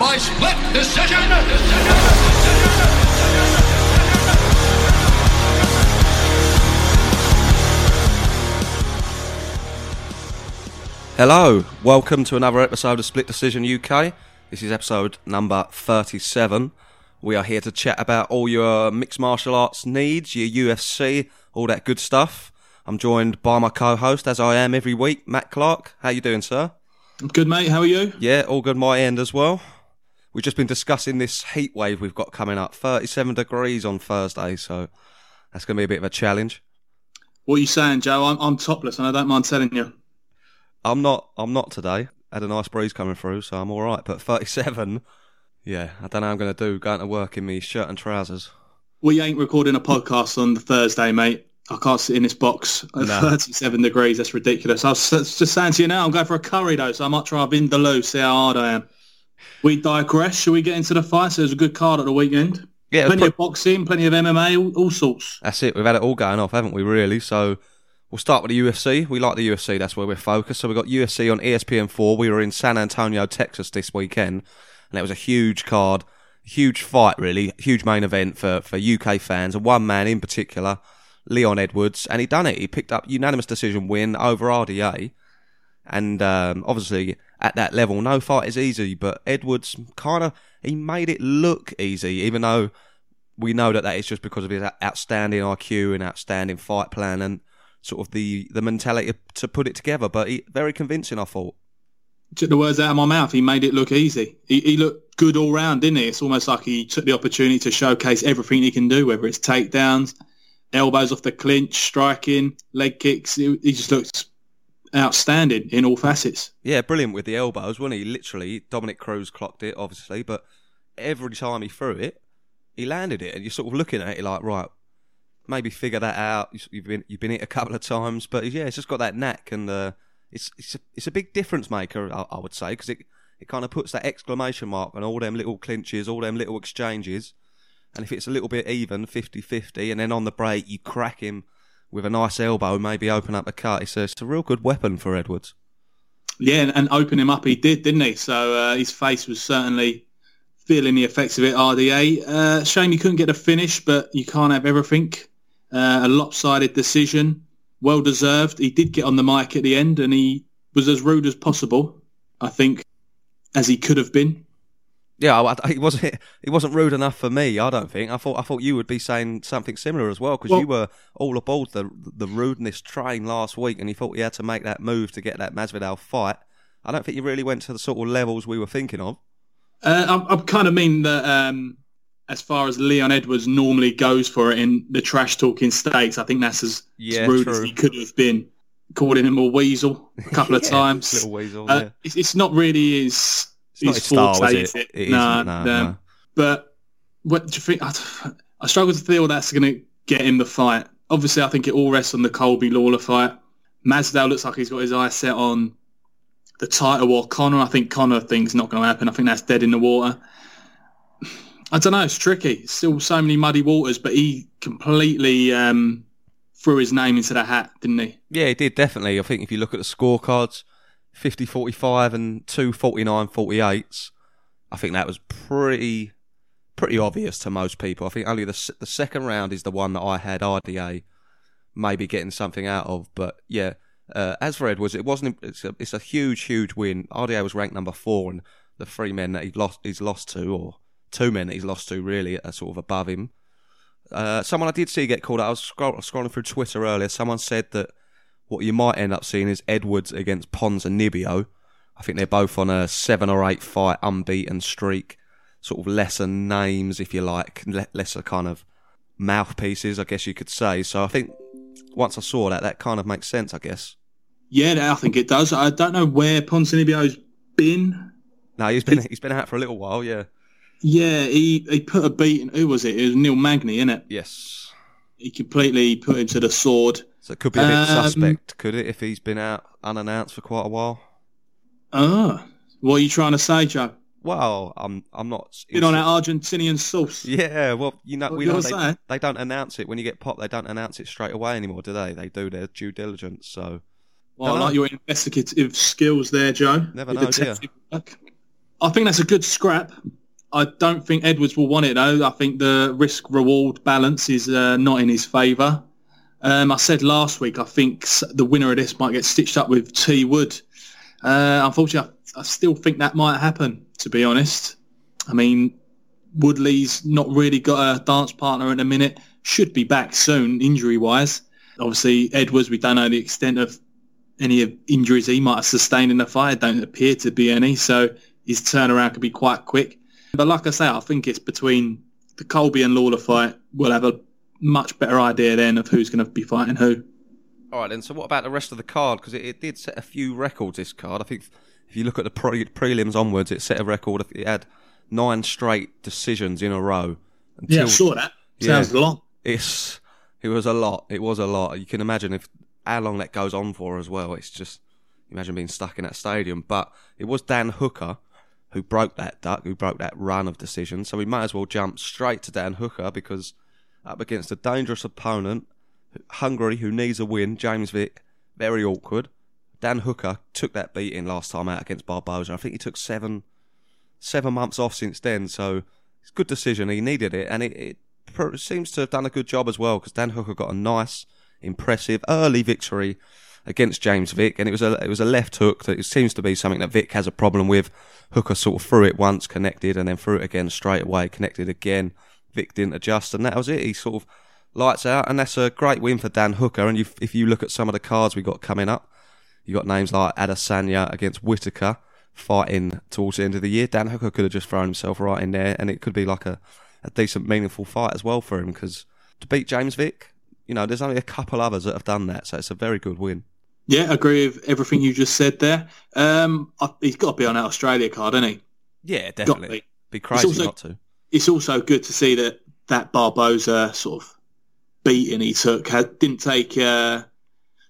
by split decision. Hello, welcome to another episode of Split Decision UK. This is episode number 37. We are here to chat about all your mixed martial arts needs, your UFC, all that good stuff. I'm joined by my co-host, as I am every week, Matt Clark. How you doing, sir? I'm Good, mate. How are you? Yeah, all good my end as well. We've just been discussing this heat wave we've got coming up. 37 degrees on Thursday, so that's going to be a bit of a challenge. What are you saying, Joe? I'm, I'm topless, and I don't mind telling you. I'm not. I'm not today. Had a nice breeze coming through, so I'm all right. But 37, yeah, I don't know. How I'm going to do going to work in me shirt and trousers. We ain't recording a podcast on the Thursday, mate. I can't sit in this box at No. 37 degrees. That's ridiculous. I was just saying to you now, I'm going for a curry though, so I might try a vindaloo, see how hard I am. We digress. Shall we get into the fights? There's a good card at the weekend. Yeah, Plenty of boxing, plenty of MMA, all, all sorts. That's it. We've had it all going off, haven't we? Really. So we'll start with the UFC. We like the UFC. That's where we're focused. So we got UFC on E ESPN4. We were in San Antonio, Texas this weekend, and it was a huge card, huge fight, really, huge main event for for UK fans. And one man in particular, Leon Edwards, and he done it. He picked up unanimous decision win over RDA. And um, obviously, at that level, no fight is easy. But Edwards kind of he made it look easy, even though we know that that is just because of his outstanding IQ and outstanding fight plan and sort of the the mentality to put it together. But he, very convincing, I thought. Took the words out of my mouth. He made it look easy. He, he looked good all round, didn't he? It's almost like he took the opportunity to showcase everything he can do, whether it's takedowns, elbows off the clinch, striking, leg kicks. He, he just looks outstanding in all facets. Yeah, brilliant with the elbows, wasn't he? Literally, Dominick Cruz clocked it, obviously, but every time he threw it, he landed it, and you're sort of looking at it like, right, maybe figure that out. You- You've been you've been hit a couple of times, but yeah, it's just got that knack, and uh, it's it's a, it's a big difference maker, I, I would say, because it it kind of puts that exclamation mark on all them little clinches, all them little exchanges, and if it's a little bit even, 50-50, and then on the break you crack him with a nice elbow, maybe open up a cut. It's a, it's a real good weapon for Edwards. Yeah, and, open him up he did, didn't he? So uh, his face was certainly feeling the effects of it, RDA. Uh, shame you couldn't get a finish, but you can't have everything. Uh, a lopsided decision, well deserved. He did get on the mic at the end and he was as rude as possible, I think, as he could have been. Yeah, I, I, he wasn't. He wasn't rude enough for me. I don't think. I thought. I thought you would be saying something similar as well because Well- you were all aboard the the rudeness train last week, and you thought you had to make that move to get that Masvidal fight. I don't think you really went to the sort of levels we were thinking of. Uh, I, I kind of mean that um, as far as Leon Edwards normally goes for it in the trash talking states, I think that's as, Yeah, as rude as he could have been. Calling him a weasel a couple of times. little weasel. Uh, yeah. it's, it's not really his not his forte, is it? is it? It no, isn't, no, no. But what do you think? I, I struggle to feel that's going to get him the fight. Obviously, I think it all rests on the Colby Lawler fight. Masvidal looks like he's got his eyes set on the title war. Conor, I think Conor thinks not going to happen. I think that's dead in the water. I don't know. It's tricky. Still so many muddy waters, but he completely um, threw his name into the hat, didn't he? Yeah, he did definitely. I think if you look at the scorecards, 50-45 and two 49-48s, I think that was pretty pretty obvious to most people. I think only the the second round is the one that I had RDA maybe getting something out of, but yeah. Uh, as for Edwards, it wasn't. It's a, it's a huge, huge win. RDA was ranked number four, and the three men that he lost, he's lost to, or two men that he's lost to, really, are sort of above him. Uh, someone I did see get called out. I was scroll- scrolling through Twitter earlier. Someone said that what you might end up seeing is Edwards against Ponzinibbio. I think they're both on a seven or eight fight unbeaten streak. Sort of lesser names, if you like, le- lesser kind of mouthpieces, I guess you could say. So I think once I saw that, that kind of makes sense, I guess. Yeah, I think it does. I don't know where Ponzinibbio's been. No, he's been he's been out for a little while, yeah. Yeah, he, he put a beat. Who was it? It was Neil Magny, innit? Yes. He completely put him to the sword. So it could be a bit Um, suspect, could it, if he's been out unannounced for quite a while? Ah, what are you trying to say, Joe? Well, I'm I'm not. Been on that Argentinian sauce. Yeah, well, you know, What we know they, they don't announce it when you get popped. They don't announce it straight away anymore, do they? They do their due diligence. So Well, I like your investigative skills there, Joe. Never Your know, do ya? detective work. I think that's a good scrap. I don't think Edwards will want it though. I think the risk reward balance is uh, not in his favour. Um, I said last week I think the winner of this might get stitched up with T Wood. Uh, unfortunately, I, I still think that might happen. To be honest, I mean Woodley's not really got a dance partner in the minute. Should be back soon, injury wise. Obviously, Edwards, we don't know the extent of any injuries he might have sustained in the fight. Don't appear to be any, so his turnaround could be quite quick. But like I say, I think it's between the Colby and Lawler fight. We'll have a much better idea then of who's going to be fighting who. All right, then. So what about the rest of the card? Because it, it, did set a few records. This card, I think, if you look at the pre- prelims onwards, it set a record. It had nine straight decisions in a row. Until, yeah, I saw that. Sounds yeah, long. It's it was a lot. It was a lot. You can imagine if how long that goes on for as well. It's just imagine being stuck in that stadium. But it was Dan Hooker who broke that duck, who broke that run of decisions. So we might as well jump straight to Dan Hooker because up against a dangerous opponent, Hungary, who needs a win, James Vick, very awkward. Dan Hooker took that beating last time out against Barboza. I think he took seven seven months off since then, so it's a good decision. He needed it, and it, it seems to have done a good job as well because Dan Hooker got a nice, impressive early victory against James Vick, and it was a it was a left hook that seems to be something that Vick has a problem with. Hooker sort of threw it once, connected, and then threw it again straight away, connected again. Vick didn't adjust, and that was it. He sort of lights out, and that's a great win for Dan Hooker. And if you look at some of the cards we got coming up, you got names like Adesanya against Whittaker fighting towards the end of the year. Dan Hooker could have just thrown himself right in there, and it could be like a, a decent, meaningful fight as well for him. Because to beat James Vick, you know, there's only a couple others that have done that, so it's a very good win. Yeah, I agree with everything you just said there. Um, he's got to be on that Australia card, hasn't he? Yeah, definitely. Be. be. crazy also, not to. It's also good to see that that Barboza sort of beating he took didn't take uh,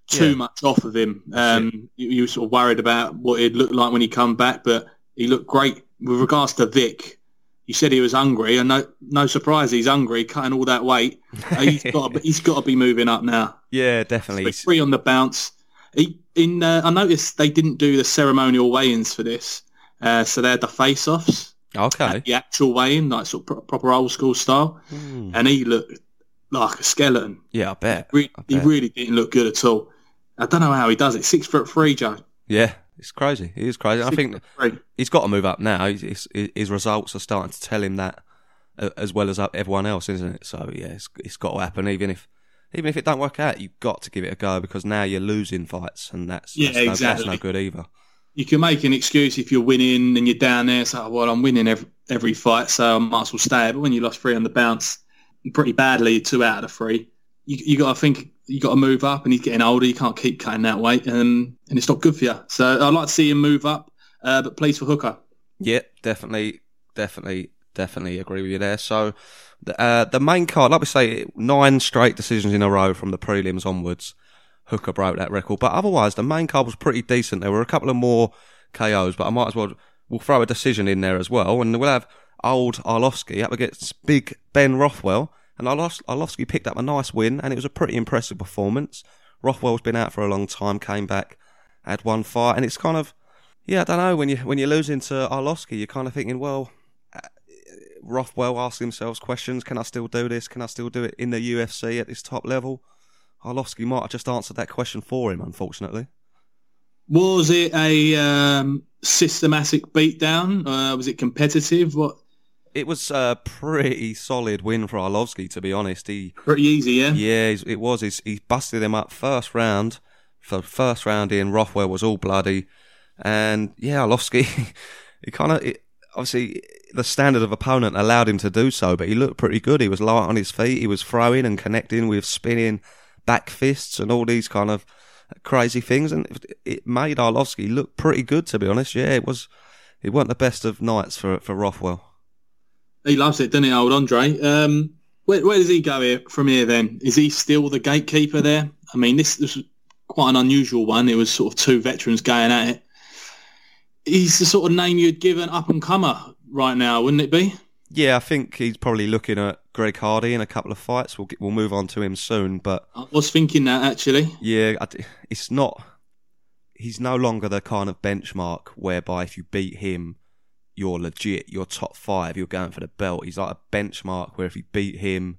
too yeah. much off of him. Um, you, you, were sort of worried about what it looked like when he come back, but he looked great. With regards to Vick, you said he was hungry, and no, no surprise, he's hungry, cutting all that weight. Uh, he's got, to, he's got to be moving up now. Yeah, definitely. So free on the bounce. He, in, uh, I noticed they didn't do the ceremonial weigh-ins for this, uh, so they had the face-offs. Okay. The actual weigh-in, like sort of proper old school style, mm. and he looked like a skeleton. Yeah, I bet. Re- I bet. He really didn't look good at all. I don't know how he does it. Six foot three, Joe. Yeah, it's crazy. He is crazy. Six I think he's got to move up now. His, his, results are starting to tell him that, uh, as well as everyone else, isn't it? So yeah, it's, it's got to happen. Even if even if it don't work out, you've got to give it a go because now you're losing fights, and that's yeah, that's, exactly. no, that's no good either. You can make an excuse if you're winning and you're down there. So, well, I'm winning every every fight, so I might as well stay. But when you lost three on the bounce, pretty badly, two out of the three, you you got to think you got to move up, and he's getting older. You can't keep cutting that weight, and and it's not good for you. So I'd like to see him move up, uh, but please for Hooker. Yeah, definitely, definitely, definitely agree with you there. So the uh, the main card, like we say, nine straight decisions in a row from the prelims onwards. Hooker broke that record, but otherwise the main card was pretty decent. There were a couple of more KOs, but I might as well we'll throw a decision in there as well, and we'll have old Arlovski up against big Ben Rothwell. And Arlovski picked up a nice win, and it was a pretty impressive performance. Rothwell's been out for a long time, came back, had one fight, and it's kind of, yeah, I don't know. When you when you're losing to Arlovski, you're kind of thinking, well, Rothwell asking themselves questions: Can I still do this? Can I still do it in the UFC at this top level? Arlovski might have just answered that question for him, unfortunately. Was it a um, systematic beatdown? Uh, was it competitive? What it was a pretty solid win for Arlovski, to be honest. He pretty easy, yeah. Yeah, it was. He's, he busted him up first round. For first round in, Rothwell was all bloody, and yeah, Arlovsky, he kind of obviously the standard of opponent allowed him to do so, but he looked pretty good. He was light on his feet. He was throwing and connecting with spinning back fists and all these kind of crazy things, and it made Arlovski look pretty good. To be honest, yeah, it was. It wasn't the best of nights for for Rothwell. He loves it, doesn't he, old Andre? Um, where, where, does he go here, from here then? Is he still the gatekeeper there? I mean, this, this was quite an unusual one. It was sort of two veterans going at it. He's the sort of name you'd give an up-and-comer right now, wouldn't it be? Yeah, I think he's probably looking at Greg Hardy in a couple of fights. We'll get, we'll move on to him soon, but I was thinking that actually. Yeah, it's not. He's no longer the kind of benchmark whereby if you beat him, you're legit, you're top five, you're going for the belt. He's like a benchmark where if you beat him,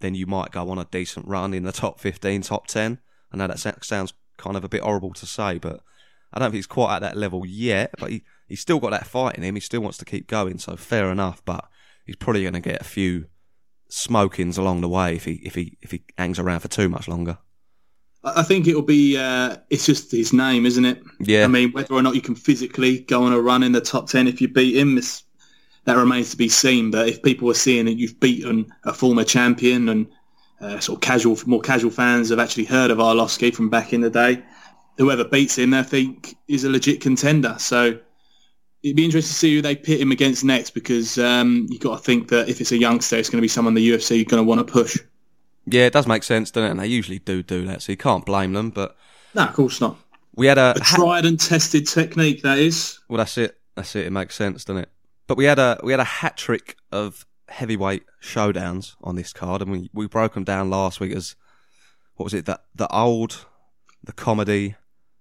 then you might go on a decent run in the top 15, top 10. I know that sounds kind of a bit horrible to say, but I don't think he's quite at that level yet. But he, he's still got that fight in him. He still wants to keep going, so fair enough. But he's probably going to get a few smokings along the way if he if he if he hangs around for too much longer. I think it'll be. Uh, it's just his name, isn't it? Yeah. I mean, whether or not you can physically go on a run in the top ten if you beat him, that remains to be seen. But if people are seeing that you've beaten a former champion and uh, sort of casual, more casual fans have actually heard of Arlovski from back in the day, whoever beats him, I think is a legit contender. So it'd be interesting to see who they pit him against next because um, you've got to think that if it's a youngster, it's going to be someone the UFC are going to want to push. Yeah, it does make sense, doesn't it? And they usually do do that, so you can't blame them. But no, of course not. We had a, a tried and tested technique. That is. Well, that's it. That's it. It makes sense, doesn't it? But we had a we had a hat trick of heavyweight showdowns on this card, and we, we broke them down last week as what was it? That the old, the comedy,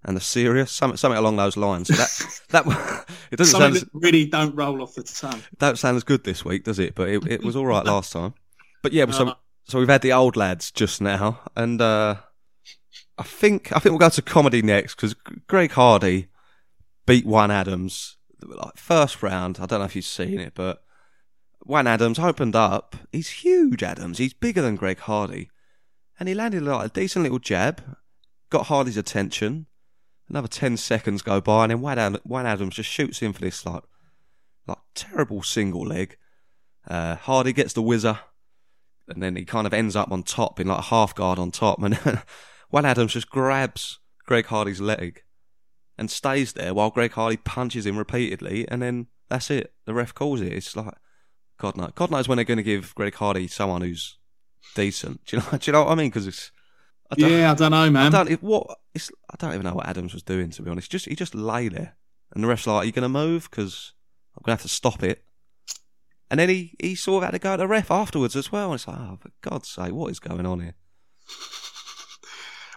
and the serious, something something along those lines. So that that it doesn't something sound as, really don't roll off the tongue. Don't sound as good this week, does it? But it, it was all right last time. But yeah, so uh, so we've had the old lads just now, and uh, I think I think we'll go to comedy next because Greg Hardy beat Juan Adams like first round. I don't know if you've seen it, but Juan Adams opened up. He's huge, Adams. He's bigger than Greg Hardy, and he landed like a decent little jab, got Hardy's attention. Another ten seconds go by, and then Juan Adams just shoots in for this like like terrible single leg. Uh, Hardy gets the whizzer and then he kind of ends up on top in like a half guard on top, and Juan Adams just grabs Greg Hardy's leg and stays there while Greg Hardy punches him repeatedly, and then that's it. The ref calls it. It's like God knows, God knows when they're going to give Greg Hardy someone who's decent. Do you know? Do you know what I mean? Because it's I yeah, I don't know, man. I don't what it's. I don't even know what Adams was doing to be honest. Just he just lay there, and the ref's like, "Are you going to move? Because I'm going to have to stop it." And then he, he sort of had to go to the ref afterwards as well. And it's like, oh, for God's sake, what is going on here?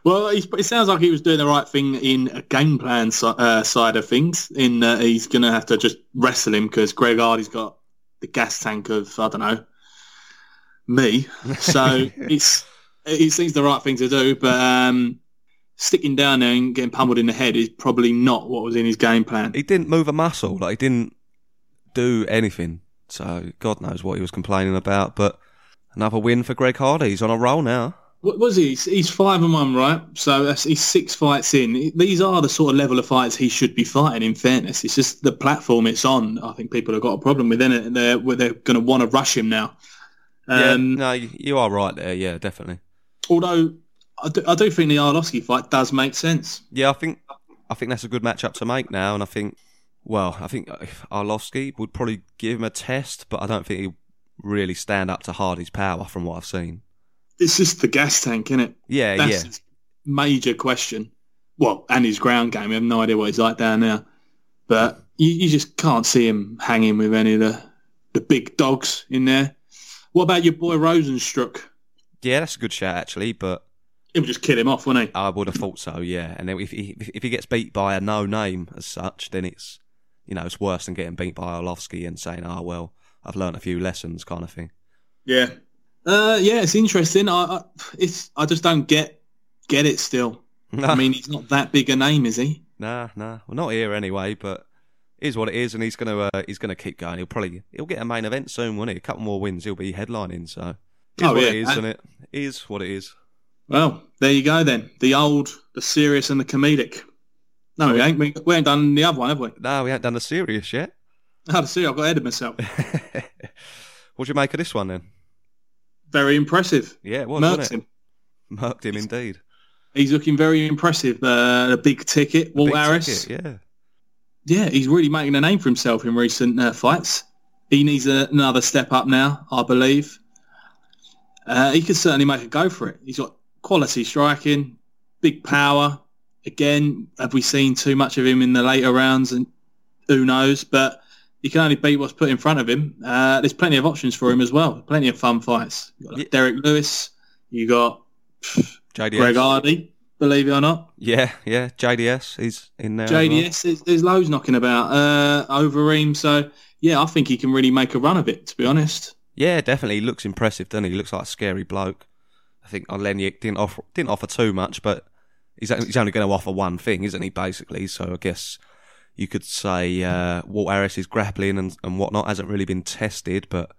Well, it sounds like he was doing the right thing in a game plan uh, side of things. In uh, he's going to have to just wrestle him because Greg Hardy's got the gas tank of I don't know me. So it's it seems the right thing to do, but um, sticking down there and getting pummeled in the head is probably not what was in his game plan. He didn't move a muscle. Like he didn't do anything. So God knows what he was complaining about. But another win for Greg Hardy. He's on a roll now. What was he? He's five and one, right? So he's six fights in. These are the sort of level of fights he should be fighting. In fairness, it's just the platform it's on. I think people have got a problem with it. They're they're going to want to rush him now. Um, yeah, no, you are right there. Yeah, definitely. Although I do, I do think the Arlovski fight does make sense. Yeah, I think I think that's a good matchup to make now, and I think well, I think uh, Arlovski would probably give him a test, but I don't think he'll really stand up to Hardy's power from what I've seen. It's just the gas tank, isn't it? Yeah, That's yeah. major question. Well, and his ground game. I have no idea what he's like down there. But you, you just can't see him hanging with any of the, the big dogs in there. What about your boy Rozenstruik? Yeah, that's a good shout, actually, but it would just kill him off, wouldn't he? I would have thought so, yeah. And then if he if he gets beat by a no name as such, then it's you know, it's worse than getting beat by Arlovski and saying, "Oh well, I've learned a few lessons," kind of thing. Yeah, uh, yeah, it's interesting. I, I, it's I just don't get get it still. I mean, he's not that big a name, is he? Nah, nah. Well, not here anyway. But is what it is, and he's gonna uh, he's gonna keep going. He'll probably he'll get a main event soon, won't he? A couple more wins, he'll be headlining. So is oh, what yeah. it is, and, isn't it? Is what it is. Well, there you go then. The old, the serious, and the comedic. No, we ain't. We, we ain't done the other one, have we? No, we ain't done the serious yet. Oh, the serious. I got ahead of myself. what do you make of this one then? Very impressive. Yeah, it was, Merked him. Merked him indeed. He's looking very impressive. Uh, a big ticket, Walt Harris. Ticket, yeah. Yeah, he's really making a name for himself in recent uh, fights. He needs a, another step up now, I believe. Uh, he could certainly make a go for it. He's got quality striking, big power, again, have we seen too much of him in the later rounds? And who knows? But he can only beat what's put in front of him. Uh, there's plenty of options for him as well. Plenty of fun fights. You got like yeah. Derrick Lewis. You got JDS. Greg Hardy. believe it or not. Yeah, yeah. JDS, he's in there. JDS, there's, there's loads knocking about uh, Overeem. So, yeah, I think he can really make a run of it, to be honest. Yeah, definitely. He looks impressive, doesn't he? He looks like a scary bloke. I think Oleinik didn't offer didn't offer too much, but he's he's only going to offer one thing, isn't he? Basically, so I guess you could say uh, Walt Harris's grappling and and whatnot hasn't really been tested, but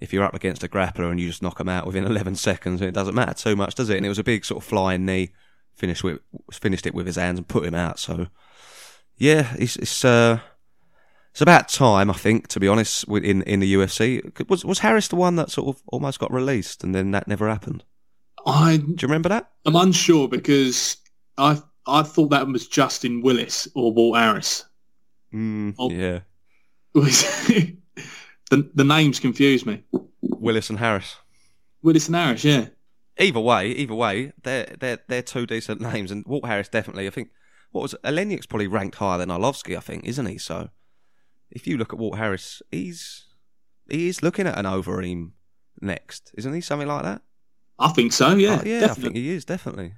if you're up against a grappler and you just knock him out within 11 seconds, it doesn't matter too much, does it? And it was a big sort of flying knee, finished with finished it with his hands and put him out. So yeah, it's it's uh, it's about time, I think, to be honest, in in the UFC. Was was Harris the one that sort of almost got released and then that never happened? I Do you remember that? I'm unsure because I I thought that was Justin Willis or Walt Harris. Mm, Oh. Yeah, the the names confuse me. Willis and Harris. Willis and Harris, yeah. Either way, either way, they're they're they're two decent names, and Walt Harris definitely. I think what was Oleinik's probably ranked higher than Arlovski, I think, isn't he? So if you look at Walt Harris, he's he is looking at an Overeem next, isn't he? Something like that. I think so, yeah. Oh, yeah, I think he is definitely.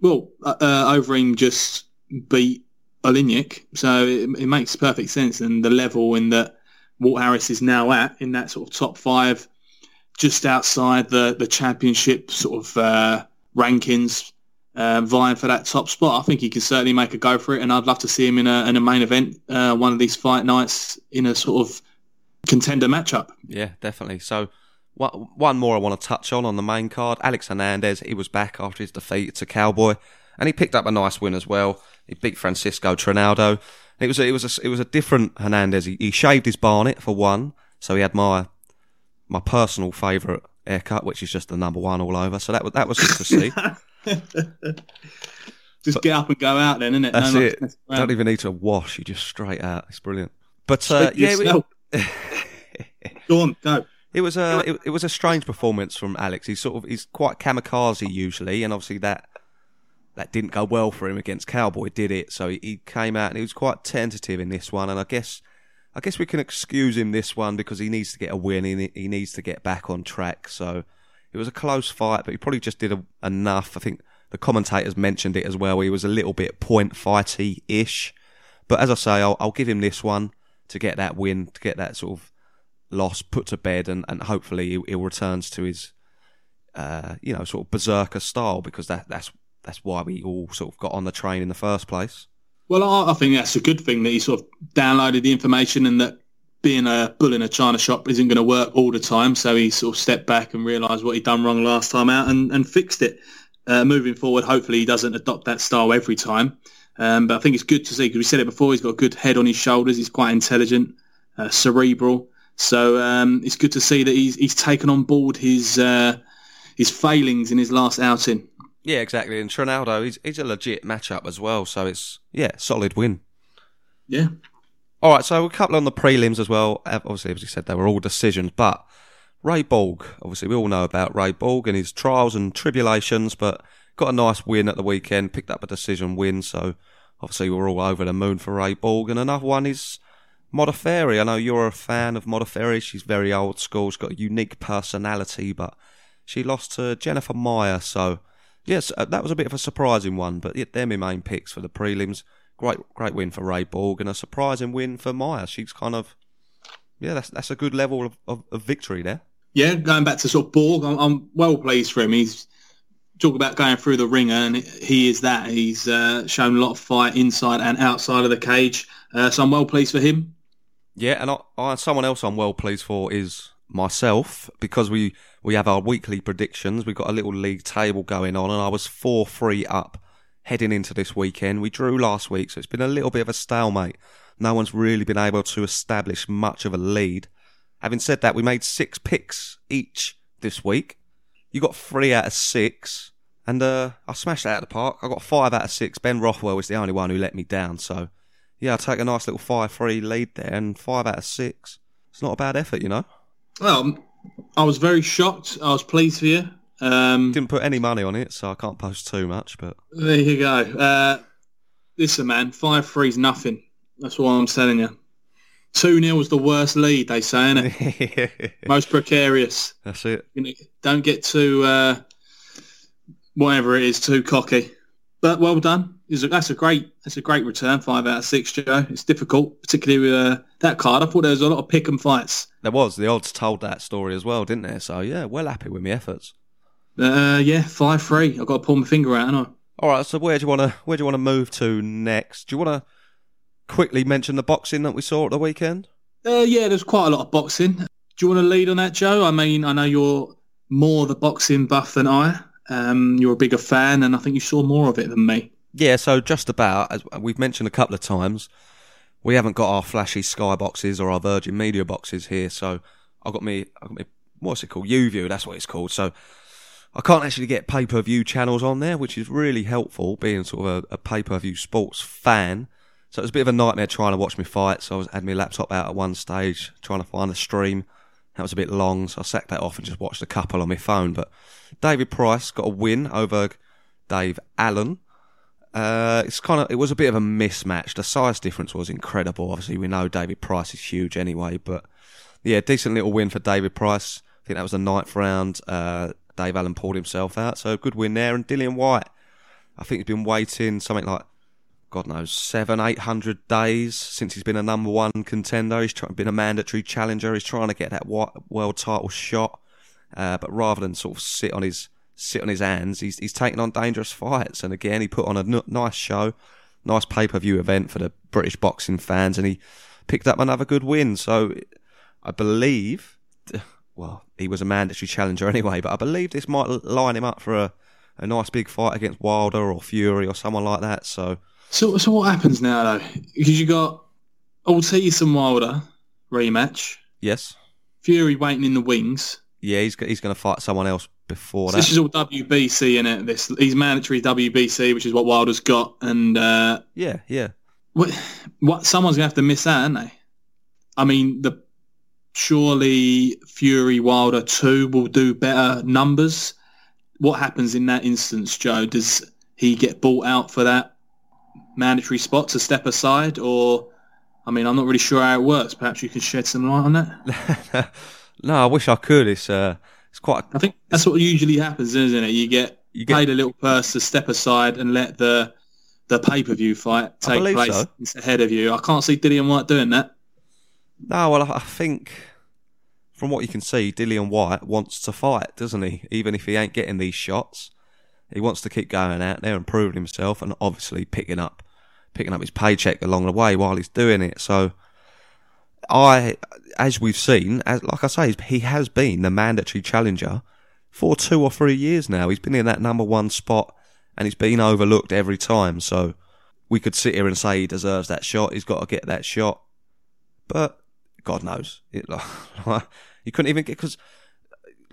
Well, uh, uh, Overeem just beat Oleinik, so it, it makes perfect sense. And the level in that Walt Harris is now at, in that sort of top five, just outside the, the championship sort of uh, rankings, uh, vying for that top spot. I think he can certainly make a go for it, and I'd love to see him in a, in a main event, uh, one of these fight nights in a sort of contender matchup. Yeah, definitely. So one one more I want to touch on on the main card. Alex Hernandez, he was back after his defeat to Cowboy, and he picked up a nice win as well. He beat Francisco Trinaldo. It was a, it was a, it was a different Hernandez. He, he shaved his barnet for one, so he had my my personal favourite haircut, which is just the number one all over. So that was that was good to see. Just get up and go out then, isn't it? That's much it. Don't even need to wash. You just straight out. It's brilliant. But uh, yeah, we- Go on, go. It was a it, it was a strange performance from Alex. He's sort of he's quite kamikaze usually, and obviously that that didn't go well for him against Cowboy, did it? So he, he came out and he was quite tentative in this one, and I guess I guess we can excuse him this one because he needs to get a win. He, he needs to get back on track. So it was a close fight, but he probably just did a, enough. I think the commentators mentioned it as well. He was a little bit point fighty ish, but as I say, I'll, I'll give him this one to get that win, to get that sort of loss put to bed, and, and hopefully he, he returns to his, uh, you know, sort of berserker style because that that's that's why we all sort of got on the train in the first place. Well, I, I think that's a good thing that he sort of downloaded the information and that being a bull in a china shop isn't going to work all the time. So he sort of stepped back and realised what he'd done wrong last time out and, and fixed it. Uh, moving forward, hopefully he doesn't adopt that style every time. Um, but I think it's good to see because we said it before. He's got a good head on his shoulders. He's quite intelligent, uh, cerebral. So um, it's good to see that he's he's taken on board his uh, his failings in his last outing. Yeah, exactly. And Trinaldo, he's he's a legit matchup as well. So it's yeah, solid win. Yeah. All right, so a couple on the prelims as well. Obviously, as you said, they were all decisions, but Ray Borg, obviously, we all know about Ray Borg and his trials and tribulations, but got a nice win at the weekend, picked up a decision win, so obviously we're all over the moon for Ray Borg. And another one is Modafferi. I know you're a fan of Modafferi. She's very old school. She's got a unique personality, but she lost to Jennifer Maia, so yes, uh, that was a bit of a surprising one. But they're my main picks for the prelims. Great, great win for Ray Borg and a surprising win for Maia. She's kind of, yeah, that's that's a good level of, of, of victory there. Yeah, going back to sort of Borg, I'm, I'm well pleased for him. He's talk about going through the ringer, and he is that. He's uh, shown a lot of fight inside and outside of the cage, uh, so I'm well pleased for him. Yeah, and I, I, someone else I'm well pleased for is myself because we we have our weekly predictions. We've got a little league table going on, and I was four three up heading into this weekend. We drew last week, so it's been a little bit of a stalemate. No one's really been able to establish much of a lead. Having said that, we made six picks each this week. You got three out of six, and uh, I smashed that out of the park. I got five out of six. Ben Rothwell was the only one who let me down, so yeah, I'll take a nice little five three lead there, and five out of six. It's not a bad effort, you know. Well, I was very shocked. I was pleased for you. Um, Didn't put any money on it, so I can't post too much. But there you go. Uh, listen, man, five three's nothing. That's what I'm telling you. Two 0 is the worst lead, they say, isn't it? Most precarious. that's it. Don't get too uh, whatever it is, too cocky. but well done. That's a great that's a great return. Five out of six, Joe. It's difficult, particularly with uh, that card. I thought there was a lot of pick and fights. There was the odds told that story as well, didn't there? So yeah, well happy with my efforts. Uh, yeah, five three. I've got to pull my finger out, haven't I? All right. So where do you want to where do you want to move to next? Do you want to quickly mention the boxing that we saw at the weekend? Uh, yeah, there's quite a lot of boxing. Do you want to lead on that, Joe? I mean, I know you're more the boxing buff than I. Um, you're a bigger fan, and I think you saw more of it than me. Yeah, so just about as we've mentioned a couple of times, we haven't got our flashy Sky boxes or our Virgin Media boxes here. So I've got me, I've got me, what's it called? YouView, that's what it's called. So I can't actually get pay per view channels on there, which is really helpful, being sort of a, a pay per view sports fan. So it was a bit of a nightmare trying to watch my fights. I was had my laptop out at one stage trying to find a stream. That was a bit long, so I sacked that off and just watched a couple on my phone. But David Price got a win over Dave Allen. Uh, it's kind of it was a bit of a mismatch. The size difference was incredible. Obviously, we know David Price is huge anyway, but yeah, decent little win for David Price. I think that was the ninth round. Uh, Dave Allen pulled himself out, so good win there. And Dillian Whyte, I think he's been waiting something like God knows seven, eight hundred days since he's been a number one contender. He's been a mandatory challenger. He's trying to get that world title shot, uh, but rather than sort of sit on his sit on his hands. He's he's taking on dangerous fights, and again he put on a n- nice show, nice pay per view event for the British boxing fans, and he picked up another good win. So I believe, well, he was a mandatory challenger anyway, but I believe this might line him up for a, a nice big fight against Wilder or Fury or someone like that. So, so so what happens now though? Because you got Ortiz and Wilder rematch. Yes. Fury waiting in the wings. Yeah, he's he's going to fight someone else before So that. this is all WBC in it. This he's mandatory WBC, which is what Wilder's got, and uh, yeah, yeah. what, what someone's gonna have to miss out, aren't they? I mean, the surely Fury Wilder two will do better numbers. What happens in that instance, Joe? Does he get bought out for that mandatory spot to step aside, or I mean, I'm not really sure how it works. Perhaps you can shed some light on that. no, I wish I could. It's uh, it's quite. I think that's what usually happens, isn't it? You get You get paid a little purse to step aside and let the the pay per view fight take place so. ahead of you. I can't see Dillian Whyte doing that. No. Well, I think from what you can see, Dillian Whyte wants to fight, doesn't he? Even if he ain't getting these shots, he wants to keep going out there and proving himself, and obviously picking up picking up his paycheck along the way while he's doing it. So. I, as we've seen, as like I say, he has been the mandatory challenger for two or three years now. He's been in that number one spot and he's been overlooked every time. So we could sit here and say he deserves that shot. He's got to get that shot, but God knows, it, he couldn't even get because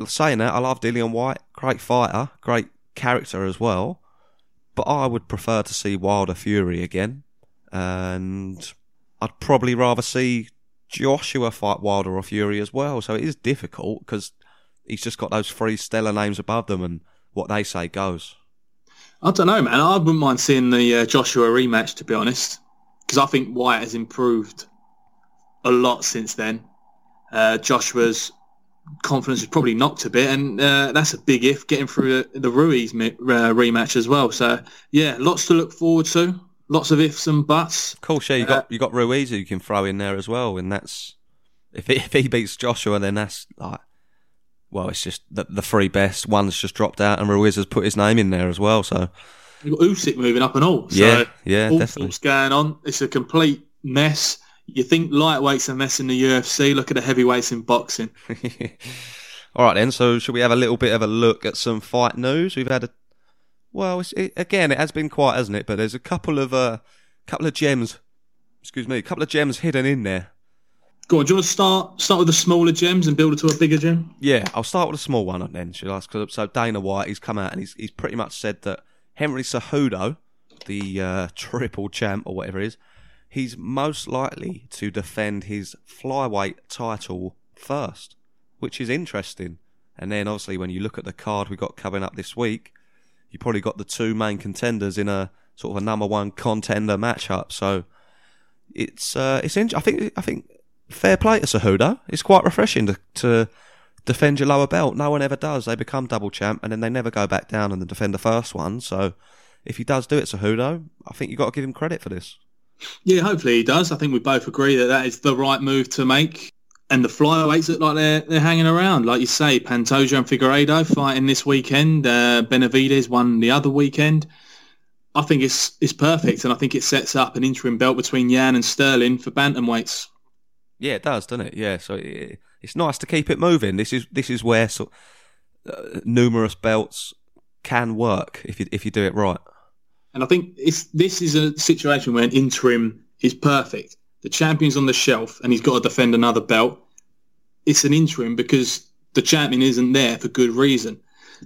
saying that I love Dillian Whyte, great fighter, great character as well. But I would prefer to see Wilder Fury again, and I'd probably rather see Joshua fight Wilder or Fury as well. So it is difficult because he's just got those three stellar names above them, and what they say goes. I don't know, man. I wouldn't mind seeing the uh, Joshua rematch, to be honest, because I think Whyte has improved a lot since then. Uh, Joshua's confidence is probably knocked a bit, and uh, that's a big if getting through the, the Ruiz mi- uh, rematch as well. So yeah, lots to look forward to. Lots of ifs and buts. Cool, yeah, you got you got Ruiz who you can throw in there as well, and that's if he, if he beats Joshua, then that's like well, it's just the, the three best. One's just dropped out, and Ruiz has put his name in there as well. So You've got Usyk moving up and all. So yeah, yeah, all definitely. sorts going on. It's a complete mess. You think lightweights a mess in the UFC? Look at the heavyweights in boxing. All right, then. So, should we have a little bit of a look at some fight news? We've had a well, it's, it, again, it has been quiet, hasn't it? But there's a couple of uh, couple of gems. Excuse me, a couple of gems hidden in there. Go on. Do you want to start start with the smaller gems and build it to a bigger gem? Yeah, I'll start with a small one then, shall I? 'Cause- So Dana White, he's come out and he's he's pretty much said that Henry Cejudo, the uh, triple champ or whatever it is, he's most likely to defend his flyweight title first, which is interesting. And then obviously when you look at the card we got coming up this week, you probably got the two main contenders in a sort of a number one contender matchup. So it's uh, it's in- I think I think fair play to Cejudo. It's quite refreshing to, to defend your lower belt. No one ever does. They become double champ and then they never go back down and defend the first one. So if he does do it, Cejudo, I think you've got to give him credit for this. Yeah, hopefully he does. I think we both agree that that is the right move to make. And the flyweights look like they're they're hanging around, like you say. Pantoja and Figueiredo fighting this weekend. Uh, Benavidez won the other weekend. I think it's it's perfect, and I think it sets up an interim belt between Yan and Sterling for bantamweights. Yeah, it does, doesn't it? Yeah, so it, it's nice to keep it moving. This is this is where so, uh, numerous belts can work if you if you do it right. And I think it's this is a situation where an interim is perfect. The champion's on the shelf and he's got to defend another belt. It's an interim because the champion isn't there for good reason.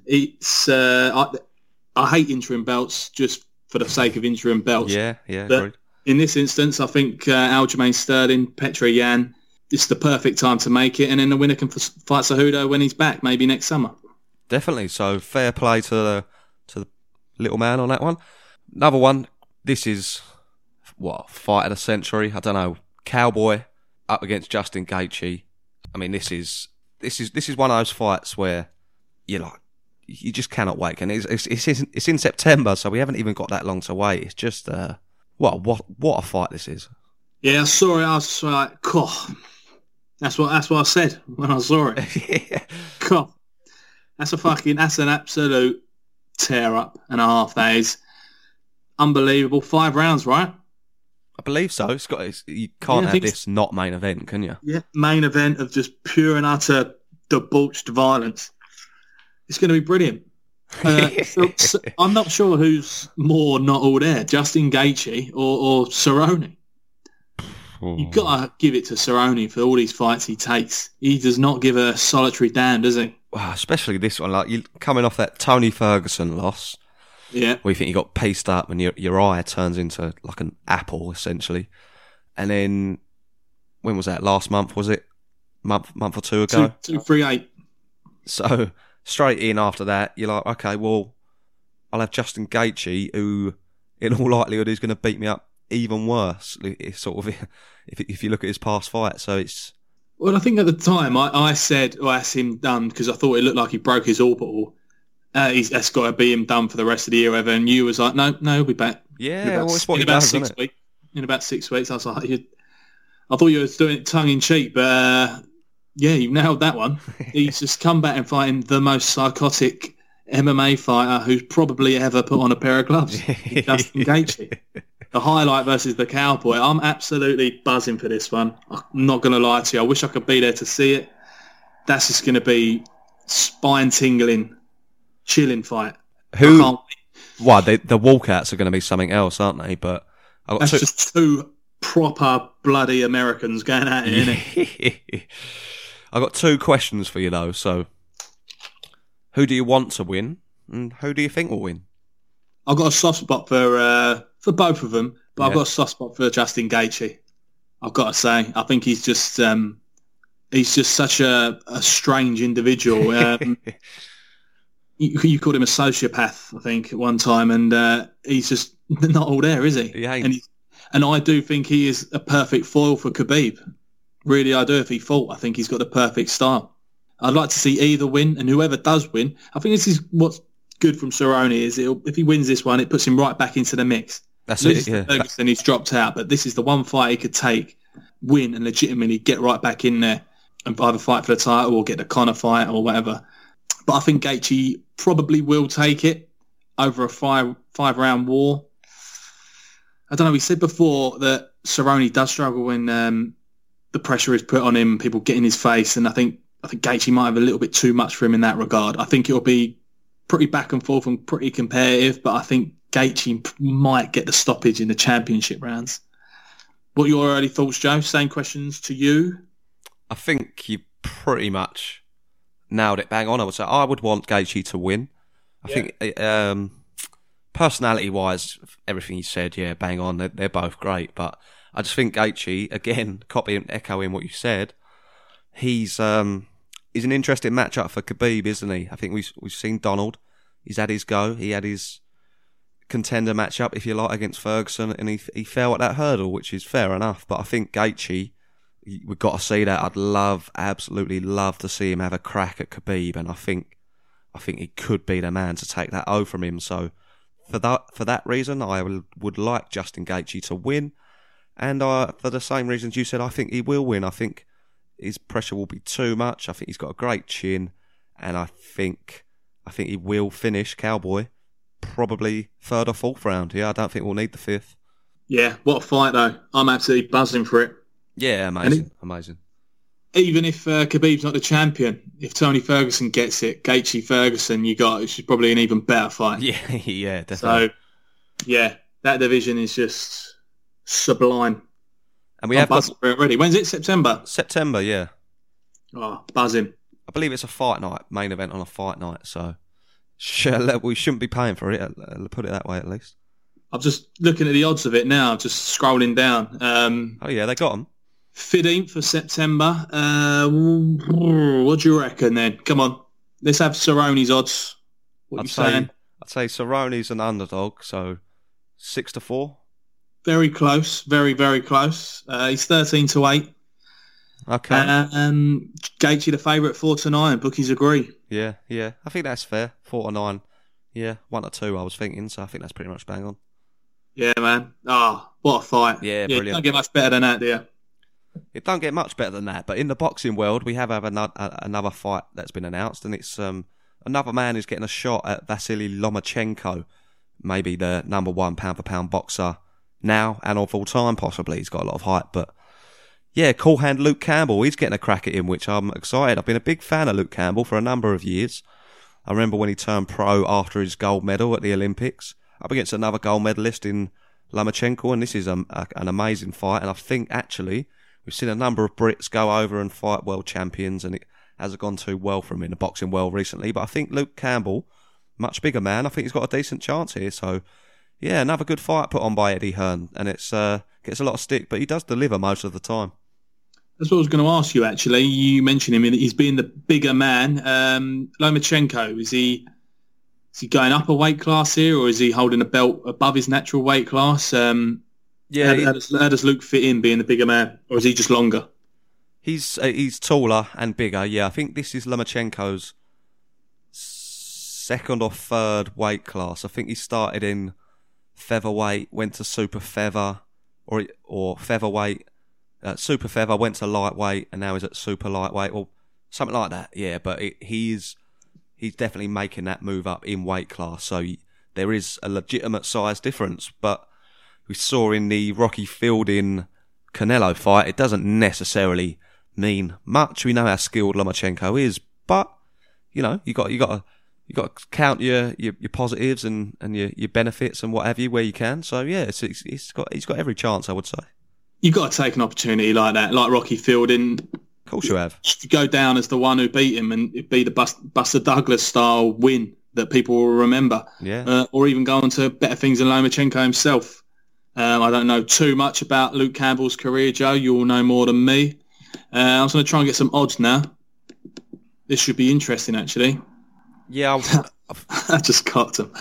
It's uh, I, I hate interim belts just for the sake of interim belts. Yeah, yeah. But in this instance, I think uh, Aljamain Sterling, Petr Yan, it's the perfect time to make it, and then the winner can f- fight Cejudo when he's back, maybe next summer. Definitely. So fair play to the to the little man on that one. Another one. This is what fight of the century. I don't know. Cowboy up against Justin Gaethje. I mean, this is this is this is one of those fights where you're like you just cannot wait. And it's it's it's, in- it's in September, so we haven't even got that long to wait. It's just uh, what what what a fight this is. Yeah, I saw it. I was like, "Cough." That's what that's what I said when I saw it. Cough. That's a fucking that's an absolute tear up and a half. That is unbelievable. Five rounds, right? I believe so. It's got it's, you can't Yeah, have this not main event, can you? Yeah. Main event of just pure and utter debauched violence. It's going to be brilliant. Uh, so, so I'm not sure who's more not all there, Justin Gaethje or, or Cerrone. You've got to give it to Cerrone for all these fights he takes. He does not give a solitary damn, does he? Wow, especially this one. Like you coming off that Tony Ferguson loss, Yeah. where you think you got pieced up and your your eye turns into like an apple essentially, and then when was that? Last month was it? Month month or two ago. Two, two, three, eight. So straight in after that, you're like, okay, well, I'll have Justin Gaethje, who in all likelihood is going to beat me up even worse. It's sort of if if you look at his past fight. So it's Well, I think at the time I, I said, well, that's him done because I thought it looked like he broke his orbital. Uh, he's, that's got to be him done for the rest of the year, whatever. And you was like, no, no, he'll be back. in yeah, about, well, it's what in about does, six weeks. In about six weeks, I was like, you, I thought you were doing it tongue in cheek, but uh, yeah, you nailed that one. He's just come back and fighting the most psychotic MMA fighter who's probably ever put on a pair of gloves. Justin Gaethje. The highlight versus the cowboy. I'm absolutely buzzing for this one. I'm not going to lie to you. I wish I could be there to see it. That's just going to be spine tingling, chilling fight. Who? Well, they, the walkouts are going to be something else, aren't they? But I got That's two, just two proper bloody Americans going at it, innit? I got two questions for you though. So, who do you want to win, and who do you think will win? I've got a soft spot for uh, for both of them, but I've got a soft spot for Justin Gaethje. I've got to say, I think he's just um, he's just such a, a strange individual. Um, you, you called him a sociopath, I think, at one time, and uh, he's just not all there, is he? He ain't. And, he, and I do think he is a perfect foil for Khabib. Really, I do. If he fought, I think he's got the perfect style. I'd like to see either win, and whoever does win, I think this is what's good from Cerrone is if he wins this one, it puts him right back into the mix. That's Loses it. Yeah. Ferguson, he's dropped out, but this is the one fight he could take, win, and legitimately get right back in there and either fight for the title or get the Conor fight or whatever. But I think Gaethje probably will take it over a five five round war. I don't know. We said before that Cerrone does struggle when um, the pressure is put on him, people get in his face, and I think I think Gaethje might have a little bit too much for him in that regard. I think it'll be pretty back and forth and pretty competitive, but I think Gaethje might get the stoppage in the championship rounds. What are your early thoughts, Joe? Same questions to you. I think you pretty much nailed it bang on. I would say I would want Gaethje to win. I Yeah. think um, personality wise, everything you said, yeah, bang on. They're, they're both great, but I just think Gaethje, again, copying, echoing what you said, he's um, he's an interesting matchup for Khabib, isn't he? I think we've we've seen Donald. He's had his go. He had his contender matchup, if you like, against Ferguson, and he he fell at that hurdle, which is fair enough. But I think Gaethje, we've got to see that. I'd love, absolutely love to see him have a crack at Khabib, and I think, I think he could be the man to take that O from him. So, for that for that reason, I would like Justin Gaethje to win, and uh, for the same reasons you said, I think he will win. I think his pressure will be too much. I think he's got a great chin, and I think I think he will finish Cowboy probably third or fourth round. Yeah, I don't think we'll need the fifth. Yeah, what a fight though! I'm absolutely buzzing for it. Yeah, amazing, amazing. Even if uh, Khabib's not the champion, if Tony Ferguson gets it, Gaethje Ferguson, you got is probably an even better fight. Yeah, yeah, definitely. So, yeah, that division is just sublime. and we I'm have got buzzing it already. When's it? September. September. Yeah, Oh, buzzing. I believe it's a fight night, main event on a fight night. So, shall, we shouldn't be paying for it. uh, Put it that way, at least. I'm just looking at the odds of it now. Just scrolling down. Um, Oh yeah, they got them. 15th for September. Uh, what do you reckon then? Come on, let's have Cerrone's odds. What I'd you say saying? I'd say Cerrone's an underdog, so six to four. Very close, very very close. Uh, he's 13 to eight. Okay. Uh, um, Gaethje the favourite four to nine. Bookies agree. yeah, yeah. I think that's fair. Four to nine. Yeah, one to two. I was thinking, so I think that's pretty much bang on. Yeah, man. Ah, what a fight. Yeah, you brilliant. Don't get much better than that, do you? It don't get much better than that, but in the boxing world, we have have another, another fight that's been announced, and it's um, another man who's getting a shot at Vasily Lomachenko, maybe the number one pound for pound boxer now and of all time, possibly. He's got a lot of hype, but yeah, cool hand Luke Campbell, he's getting a crack at him, which I'm excited. I've been a big fan of Luke Campbell for a number of years. I remember when he turned pro after his gold medal at the Olympics, up against another gold medalist in Lomachenko, and this is a, a, an amazing fight. And I think actually we've seen a number of Brits go over and fight world champions, and it hasn't gone too well for him in the boxing world recently. But I think Luke Campbell, much bigger man, I think he's got a decent chance here. So yeah, another good fight put on by Eddie Hearn, and it's uh, gets a lot of stick, but he does deliver most of the time. That's what I was going to ask you. Actually, you mentioned him. He's being the bigger man. Um, Lomachenko is he? Is he going up a weight class here, or is he holding a belt above his natural weight class? Um, Yeah, how, how does, how does Luke fit in being the bigger man, or is he just longer? He's uh, he's taller and bigger. Yeah, I think this is Lomachenko's second or third weight class. I think he started in featherweight, went to super feather, or or featherweight, uh, super feather, went to lightweight, and now he's at super lightweight, or something like that. Yeah, but it, he's he's definitely making that move up in weight class. So he- there is a legitimate size difference, but we saw in the Rocky Fielding Canelo fight, it doesn't necessarily mean much. We know how skilled Lomachenko is, but you know, you got you got to you got to count your, your, your positives and, and your, your benefits and what have you where you can. So yeah, it's, it's, it's got he's got every chance, I would say. You've got to take an opportunity like that, like Rocky Fielding. Of course you have. go down as the one who beat him and it be the Buster Douglas style win that people will remember, Yeah. uh, or even go on to better things than Lomachenko himself. Um, I don't know too much about Luke Campbell's career, Joe. You all know more than me. Uh, I was going to try and get some odds now. This should be interesting, actually. Yeah, I- I just cut them.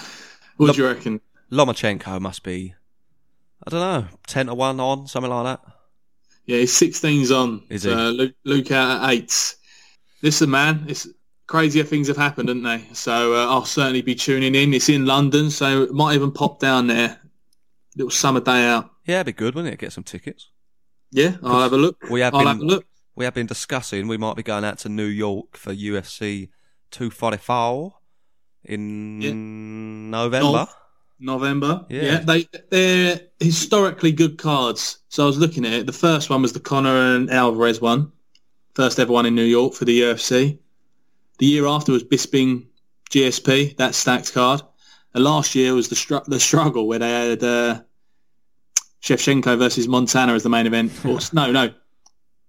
What do you reckon? Lomachenko must be, I don't know, 10 to 1 on, something like that. Yeah, he's 16's on. Is he? Uh, Luke, Luke out at eight. Listen, man, it's crazier things have happened, haven't they? So uh, I'll certainly be tuning in. It's in London, so it might even pop down there. Little summer day out. Yeah, it'd be good, wouldn't it? Get some tickets. Yeah, I'll have a look. We have I'll been- have a look. We have been discussing we might be going out to New York for UFC 244 in Yeah. November. North. November. Yeah. Yeah. they they're historically good cards. So I was looking at it. The first one was the Conor and Alvarez one, first ever one in New York for the UFC. The year after was Bisping GSP, that stacked card. And last year was the str- the struggle where they had uh, Shevchenko versus Montana as the main event. Or, no, no,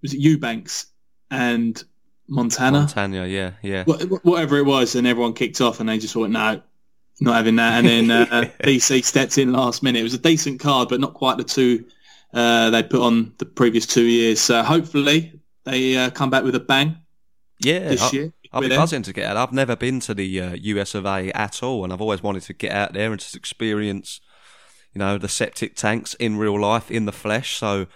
was it Eubanks and Montana? Montana, yeah, yeah. Wh- whatever it was, and everyone kicked off, and they just thought, no, not having that. And then uh, DC stepped in last minute. It was a decent card, but not quite the two uh, they put on the previous two years. So hopefully they uh, come back with a bang Yeah, this I, year. I'll be there. buzzing to get out. I've never been to the uh, US of A at all, and I've always wanted to get out there and just experience, you know, the septic tanks in real life, in the flesh. So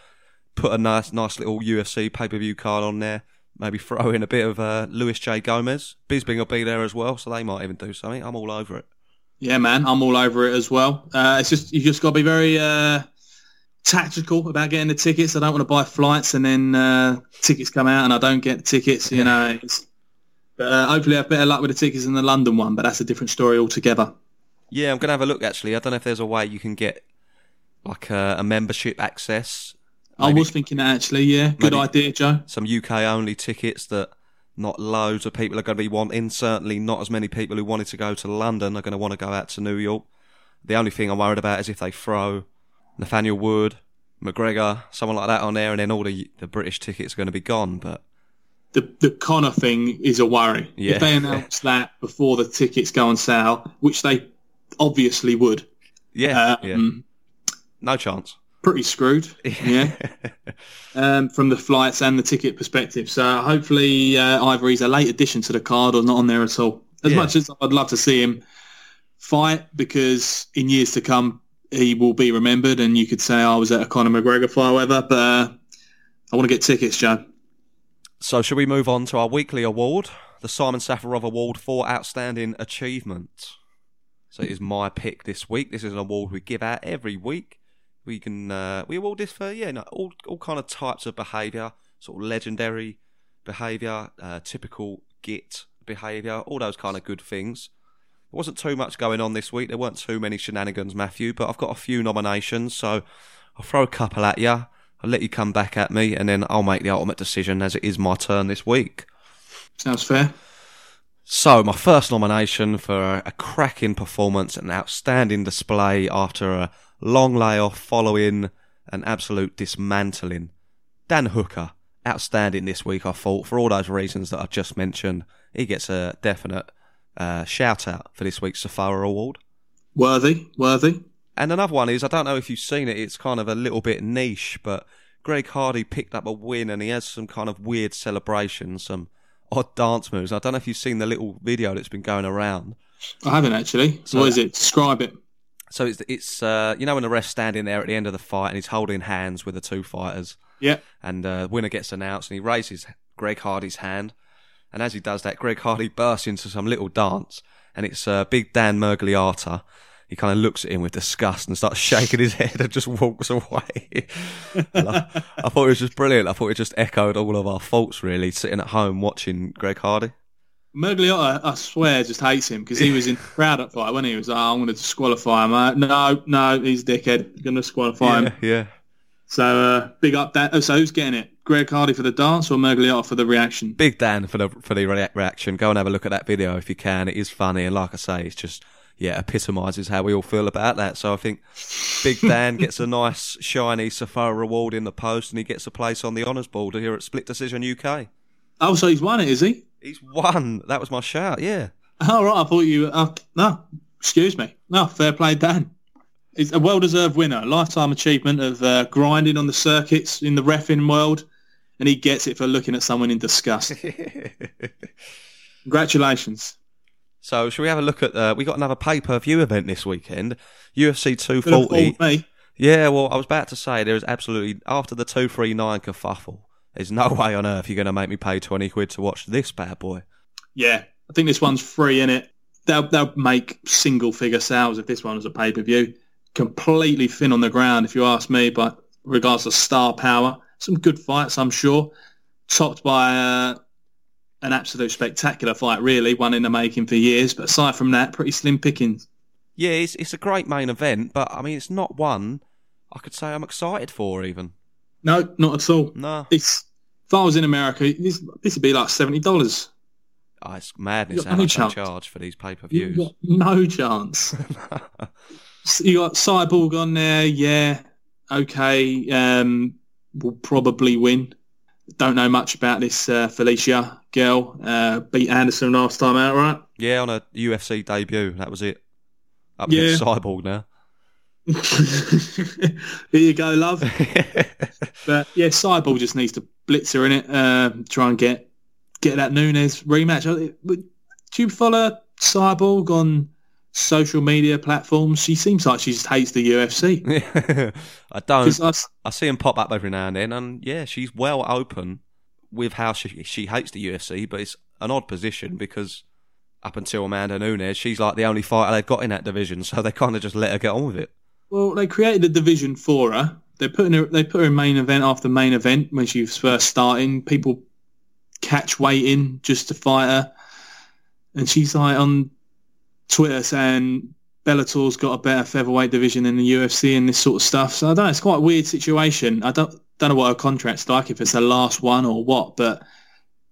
put a nice, nice little UFC pay per view card on there. Maybe throw in a bit of uh, Luis J Gomez. Bisping will be there as well, so they might even do something. I'm all over it. Yeah, man, I'm all over it as well. Uh, it's just you just got to be very uh, tactical about getting the tickets. I don't want to buy flights and then uh, tickets come out and I don't get the tickets. You know, but uh, hopefully I have better luck with the tickets than the London one. But that's a different story altogether. Yeah, I'm gonna have a look. Actually, I don't know if there's a way you can get like a, a membership access. I was thinking that actually. Yeah, good idea, Joe. some UK only tickets that not loads of people are going to be wanting. Certainly not as many people who wanted to go to London are going to want to go out to New York. The only thing I'm worried about is if they throw Nathaniel Wood, McGregor, someone like that on there, and then all the the British tickets are going to be gone. But The the Conor thing is a worry. Yeah. If they announce that before the tickets go on sale, which they obviously would, yeah, um, yeah, no chance. pretty screwed. Yeah. um, from the flights and the ticket perspective. So hopefully uh, either he's a late addition to the card or not on there at all. As Yeah. much as I'd love to see him fight, because in years to come he will be remembered, and you could say I was at a Conor McGregor fight, whatever. But uh, I want to get tickets, Joe. So, shall we move on to our weekly award, the Simon Safarov Award for Outstanding Achievement? So, it is my pick this week. This is an award we give out every week. We can uh, we award this for yeah, no, all all kind of types of behaviour, sort of legendary behaviour, uh, typical git behaviour, all those kind of good things. There wasn't too much going on this week. There weren't too many shenanigans, Matthew, but I've got a few nominations, so I'll throw a couple at you. I'll let you come back at me, and then I'll make the ultimate decision as it is my turn this week. Sounds fair. So, my first nomination for a, cracking performance and outstanding display after a long layoff following an absolute dismantling. Dan Hooker, outstanding this week, I thought, for all those reasons that I just mentioned. He gets a definite uh, shout out for this week's Safara Award. Worthy, worthy. And another one is I don't know if you've seen it. It's kind of a little bit niche, but Greg Hardy picked up a win, and he has some kind of weird celebration, some odd dance moves. I don't know if you've seen the little video that's been going around. I haven't actually. So- what is it? Describe it. So it's it's uh, you know when the ref's standing there at the end of the fight and he's holding hands with the two fighters, Yeah. and uh, winner gets announced, and he raises Greg Hardy's hand, and as he does that, Greg Hardy bursts into some little dance, and it's uh, Big Dan Miragliotta. He kind of looks at him with disgust and starts shaking his head and just walks away. I, I thought it was just brilliant. I thought it just echoed all of our faults, really, sitting at home watching Greg Hardy. Miragliotta, I swear, just hates him because he was in the crowd at fight when he was, oh, I'm going to disqualify him. Uh, no, no, he's a dickhead. Going to disqualify him. yeah. So uh, big up that. Oh, so who's getting it? Greg Hardy for the dance or Miragliotta for the reaction? Big Dan for the for the rea- reaction. Go and have a look at that video if you can. It is funny, and like I say, it's just yeah, epitomises how we all feel about that. So I think Big Dan gets a nice shiny Safari reward in the post, and he gets a place on the honours board here at Split Decision UK. Oh, so he's won it, is he? He's won. That was my shout. Yeah. Oh, right. I thought you. Uh, no, excuse me. No, fair play, Dan. He's a well-deserved winner, lifetime achievement of uh, grinding on the circuits in the refing world, and he gets it for looking at someone in disgust. Congratulations. So shall we have a look at? Uh, we got another pay per view event this weekend. UFC two Could have forty. fooled me. Yeah, well, I was about to say there is absolutely after the two three nine kerfuffle. There's no way on earth you're going to make me pay twenty quid to watch this bad boy. Yeah, I think this one's free in it. They'll they'll make single figure sales if this one was a pay per view. Completely thin on the ground, if you ask me. But regards to star power, some good fights, I'm sure. Topped by uh, an absolute spectacular fight, really, one in the making for years. But aside from that, pretty slim pickings. Yeah, it's it's a great main event, but I mean it's not one I could say I'm excited for even. No, not at all. No, This, if I was in America, this this would be like seventy dollars. oh, it's madness how no much they chance. charge for these pay per views. no chance. you got Cyborg on there, yeah, okay. Um, will probably win. Don't know much about this uh, Felicia girl. Uh, beat Anderson last time out, right? yeah, on a UFC debut, that was it. Up Yeah. Cyborg now. Here you go, love. But yeah, Cyborg just needs to blitz her in it. Uh, try and get get that Nunes rematch. Uh, Do you follow Cyborg on social media platforms? She seems like she just hates the UFC. I don't. I I see him pop up every now and then, and yeah, she's well open with how she she hates the UFC, but it's an odd position because up until Amanda Nunes, she's like the only fighter they've got in that division, so they kind of just let her get on with it. Well, they created a division for her. They put her, they put her in main event after main event when she was first starting. People catch weight in just to fight her, and she's like on Twitter saying Bellator's got a better featherweight division than the UFC and this sort of stuff. So I don't know. It's quite a weird situation. I don't don't know what her contract's like if it's her last one or what, but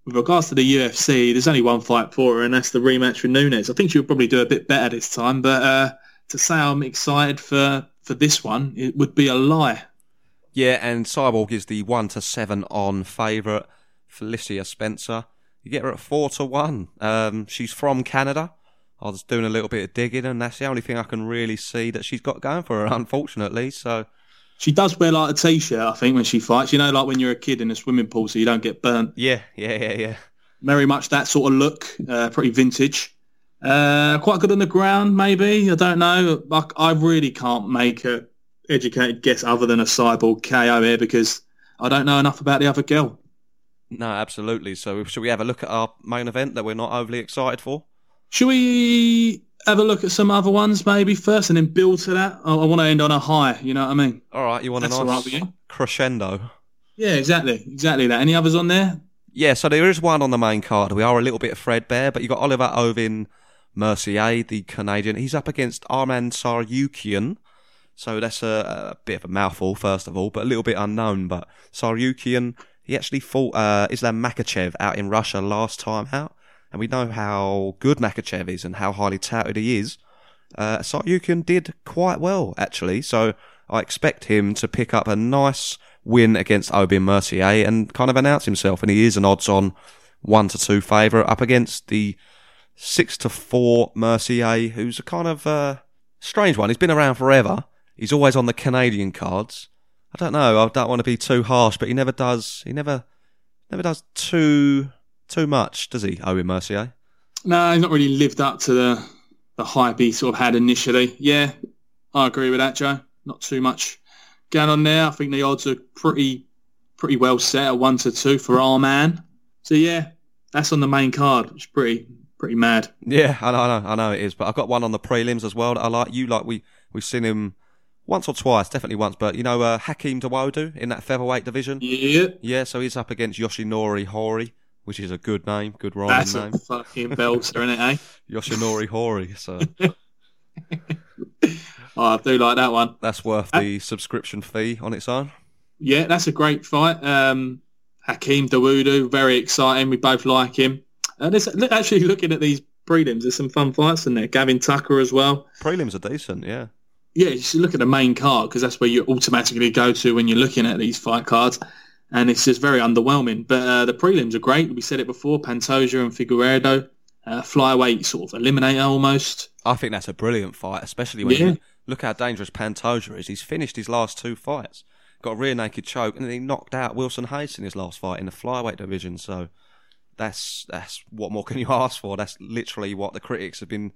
with regards to the UFC, there's only one fight for her, and that's the rematch with Nunes. I think she'll probably do a bit better this time, but uh, to say I'm excited for, for this one, it would be a lie. Yeah, and Cyborg is the one to seven on favourite. Felicia Spencer, you get her at four to one. Um, she's from Canada. I was doing a little bit of digging, and that's the only thing I can really see that she's got going for her, unfortunately. So she does wear like a t-shirt, I think, when she fights. You know, like when you're a kid in a swimming pool, so you don't get burnt. Yeah, yeah, yeah, yeah. Very much that sort of look, uh, pretty vintage. Uh, quite good on the ground, maybe. I don't know. I, I really can't make a educated guess other than a cyborg KO here because I don't know enough about the other girl. No, absolutely. So, should we have a look at our main event that we're not overly excited for? Should we have a look at some other ones maybe first and then build to that? I, I want to end on a high, you know what I mean? All right, you want That's a nice right crescendo? Yeah, exactly. Exactly that. Any others on there? Yeah, so there is one on the main card. We are a little bit of threadbare, but you got Oliver Aubin Mercier, the Canadian. He's up against Arman Tsarukyan. So that's a, a bit of a mouthful, first of all, but a little bit unknown. But Tsarukyan, he actually fought uh, Islam Makhachev out in Russia last time out. And we know how good Makhachev is and how highly touted he is. Uh, Tsarukyan did quite well, actually. So I expect him to pick up a nice win against Aubin Mercier and kind of announce himself. And he is an odds on one to two favourite up against the six to four Mercier, who's a kind of uh, strange one. He's been around forever. He's always on the Canadian cards. I don't know. I don't want to be too harsh, but he never does. He never, never does too too much, does he, Aubin Mercier? No, he's not really lived up to the the hype he sort of had initially. Yeah, I agree with that, Joe. Not too much going on there. I think the odds are pretty pretty well set at one to two for our man. So yeah, that's on the main card. It's pretty pretty mad. Yeah, I know, I know, I know it is. But I've got one on the prelims as well that I like. You like we we've seen him once or twice, definitely once. But you know, uh, Hakeem Dawodu in that featherweight division. Yeah, Yeah, so he's up against Yoshinori Hori, which is a good name, good rhyming that's name. a fucking belter, isn't it? Eh? Yoshinori Hori. So Oh, I do like that one. that's worth the subscription fee on its own. Yeah, that's a great fight. Um, Hakeem Dawodu, very exciting. We both like him. There's, look, actually, looking at these prelims, there's some fun fights in there. Gavin Tucker as well. Prelims are decent, yeah. Yeah, you should look at the main card because that's where you automatically go to when you're looking at these fight cards. And it's just very underwhelming. But uh, the prelims are great. We said it before, Pantoja and Figueiredo. Uh, flyweight sort of eliminator almost. I think that's a brilliant fight, especially when Yeah. you look how dangerous Pantoja is. He's finished his last two fights, got a rear naked choke, and then he knocked out Wilson Reis in his last fight in the flyweight division. So that's that's what more can you ask for? That's literally what the critics have been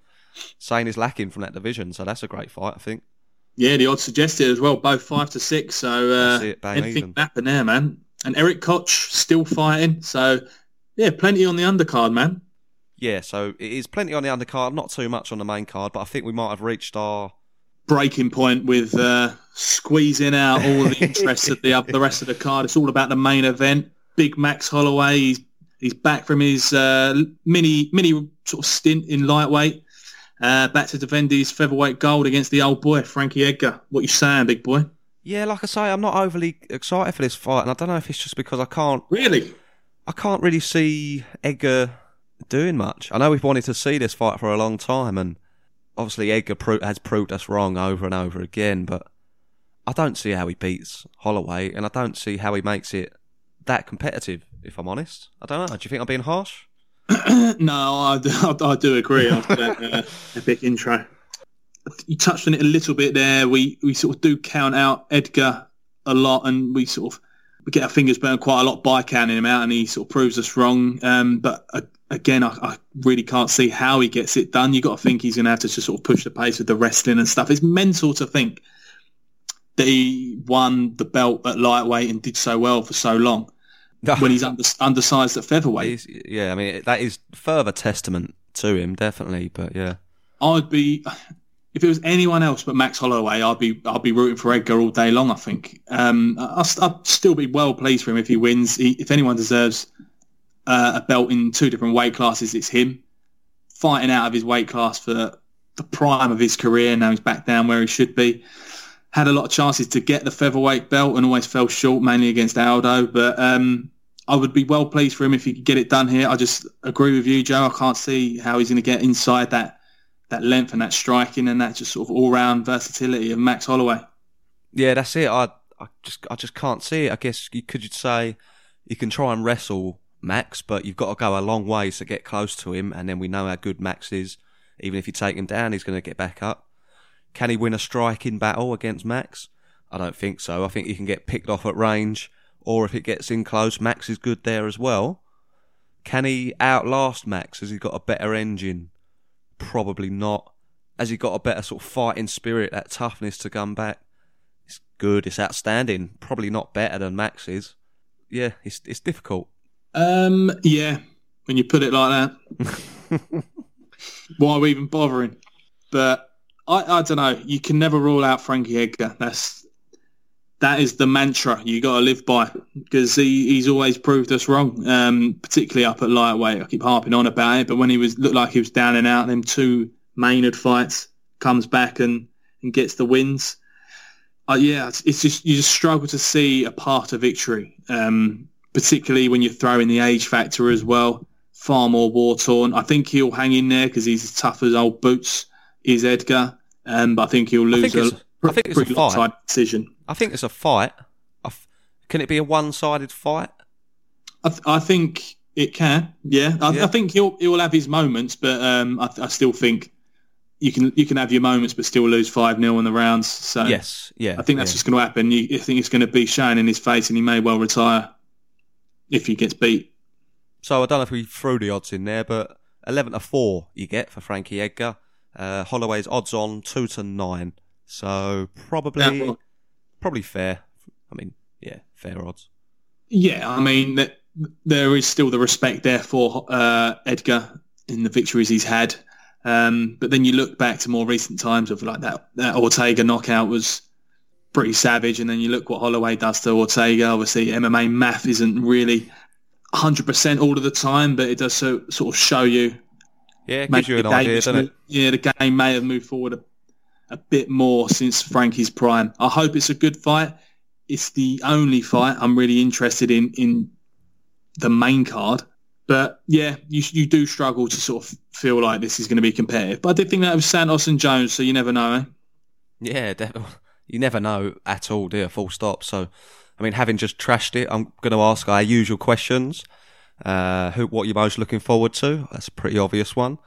saying is lacking from that division. So that's a great fight, I think. Yeah, the odds suggested as well, both five to six. So uh, it, anything even. there, man. And Erik Koch still fighting. So yeah, plenty on the undercard, man. Yeah, so it is plenty on the undercard, not too much on the main card, but I think we might have reached our breaking point with uh, squeezing out all the interest of the the rest of the card. It's all about the main event. Big Max Holloway, he's he's back from his uh, mini mini sort of stint in lightweight. Uh, back to defend his featherweight gold against the old boy Frankie Edgar. What you saying, big boy? Yeah, like I say, I'm not overly excited for this fight, and I don't know if it's just because I can't Really? I can't really see Edgar doing much. I know we've wanted to see this fight for a long time, and obviously Edgar pro- has proved us wrong over and over again. But I don't see how he beats Holloway, and I don't see how he makes it that competitive. If I'm honest, I don't know. Do you think I'm being harsh? no, I, I do agree after that uh, epic intro. You touched on it a little bit there. We we sort of do count out Edgar a lot, and we sort of we get our fingers burned quite a lot by counting him out, and he sort of proves us wrong. Um, but uh, again, I, I really can't see how he gets it done. You got to think he's going to have to just sort of push the pace with the wrestling and stuff. It's mental to think that he won the belt at lightweight and did so well for so long when he's under, undersized at featherweight. He's- yeah, I mean that is further testament to him, definitely. But yeah, I'd be if it was anyone else but Max Holloway, I'd be I'd be rooting for Edgar all day long. I think um, I, would still be well pleased for him if he wins. He, if anyone deserves uh, a belt in two different weight classes, it's him. Fighting out of his weight class for the prime of his career. Now he's back down where he should be. Had a lot of chances to get the featherweight belt and always fell short, mainly against Aldo. But um, I would be well pleased for him if he could get it done here. I just agree with you, Joe. I can't see how he's going to get inside that that length and that striking and that just sort of all round versatility of Max Holloway. Yeah, that's it. I I just I just can't see it. I guess you could say you can try and wrestle Max, but you've got to go a long way to get close to him, and then we know how good Max is. Even if you take him down, he's going to get back up. Can he win a striking battle against Max? I don't think so. I think he can get picked off at range, or if it gets in close, Max is good there as well. Can he outlast Max? Has he got a better engine? Probably not. Has he got a better sort of fighting spirit, that toughness to come back? It's good. It's outstanding. Probably not better than Max is. Yeah, it's it's difficult. Um, yeah, when you put it like that, why are we even bothering? But I, I don't know. You can never rule out Frankie Edgar. That's that is the mantra you got to live by because he, he's always proved us wrong, um, particularly up at lightweight. I keep harping on about it, but when he was looked like he was down and out, them two Maynard fights, comes back and, and gets the wins. Uh, yeah, it's, it's, just you just struggle to see a path to victory, um, particularly when you throw in the age factor as well. Far more war torn. I think he'll hang in there because he's as tough as old boots. Is Edgar, um, but I think he'll lose I think a, I think it's a fight. decision. I think it's a fight. Can it be a one-sided fight? I, th- I think it can. Yeah, I, yeah. I, think he'll he'll have his moments, but um, I, I, still think you can you can have your moments, but still lose five 0 in the rounds. So yes, yeah, I think that's yeah. just going to happen. You, I think it's going to be shown in his face, and he may well retire if he gets beat. So I don't know if we threw the odds in there, but eleven to four you get for Frankie Edgar. Uh, Holloway's odds on two to nine, so probably yeah, probably fair. I mean, yeah, fair odds. Yeah, I mean, there is still the respect there for uh, Edgar in the victories he's had. Um, but then you look back to more recent times of like that, that Ortega knockout was pretty savage. And then you look what Holloway does to Ortega. Obviously, MMA math isn't really 100% all of the time, but it does so, sort of show you. Yeah, it gives you an idea, doesn't it? Yeah, the game may have moved forward a, a bit more since Frankie's prime. I hope it's a good fight it's the only fight I'm really interested in in the main card. But yeah, you you do struggle to sort of feel like this is going to be competitive. But I did think that was Santos and Jones, so you never know. Eh? Yeah, definitely. You never know at all, dear. Full stop. So, I mean, having just trashed it, I'm going to ask our usual questions. Uh, who, what you're most looking forward to? That's a pretty obvious one.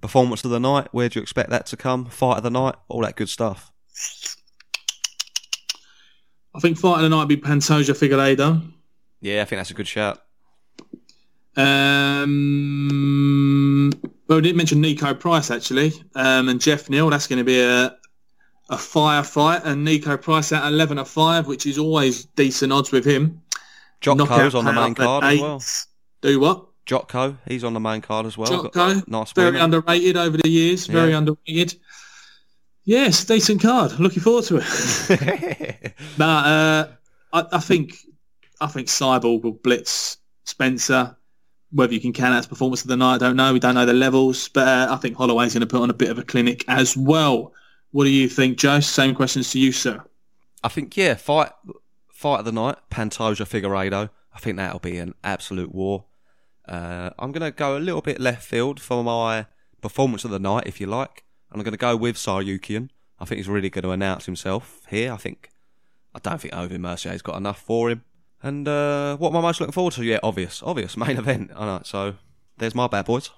Performance of the night. Where do you expect that to come? Fight of the night. All that good stuff. I think fight of the night would be Pantoja Figueiredo. Yeah, I think that's a good shout. Um, well, we didn't mention Niko Price actually, um, and Geoff Neal. That's going to be a a firefight, and Niko Price at eleven to five, which is always decent odds with him. Jotko's on the main card as well. Do what? Jotko, he's on the main card as well. Jotko, nice, very women. underrated over the years. Very yeah. underrated. Yes, decent card. Looking forward to it. but uh, I, I, think I think Cyborg will blitz Spencer. Whether you can count as performance of the night, I don't know. We don't know the levels, but uh, I think Holloway's going to put on a bit of a clinic as well. What do you think, Joe? Same questions to you, sir. I think yeah, fight fight of the night, Pantoja Figueiredo. I think that'll be an absolute war. Uh, I'm going to go a little bit left field for my performance of the night, if you like. I'm going to go with Tsarukyan. I think he's really going to announce himself here. I think I don't think Aubin Mercier's got enough for him. And uh, what am I most looking forward to? Yeah, obvious, obvious main event. I know. So there's my bad boys.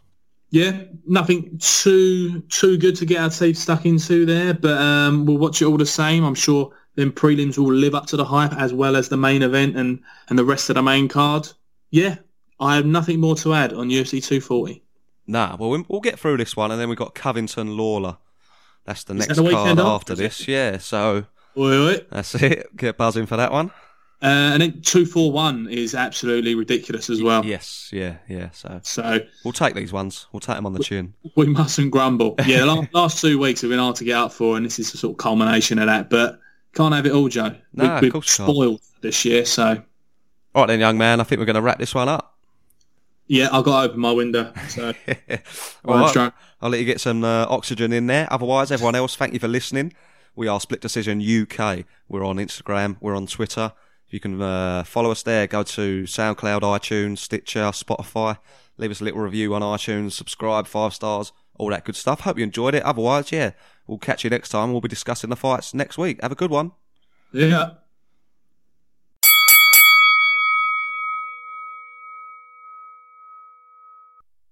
Yeah, nothing too too good to get our teeth stuck into there, but um, we'll watch it all the same. I'm sure then prelims will live up to the hype as well as the main event and and the rest of the main card. Yeah, I have nothing more to add on UFC 240. Nah, well, we'll get through this one, and then we've got Covington Lawler. That's the Is next card after this. Yeah, so oi, oi. that's it. Get buzzing for that one. Uh, and then two four one is absolutely ridiculous as well. Yes, yeah, yeah. So So we'll take these ones. We'll take them on the chin. we mustn't grumble. Yeah, the last, last two weeks have been hard to get up for, and this is the sort of culmination of that. But can't have it all, Joe. No, we, of course you can't. spoiled this year. So All right then, young man. I think we're going to wrap this one up. Yeah, I've got to open my window. So right. strong. I'll let you get some uh, oxygen in there. Otherwise, everyone else, thank you for listening. We are Split Decision UK. We're on Instagram. We're on Twitter. If you can uh, follow us there, go to SoundCloud, iTunes, Stitcher, Spotify. Leave us a little review on iTunes. Subscribe, five stars, all that good stuff. Hope you enjoyed it. Otherwise, yeah, we'll catch you next time. We'll be discussing the fights next week. Have a good one. yeah.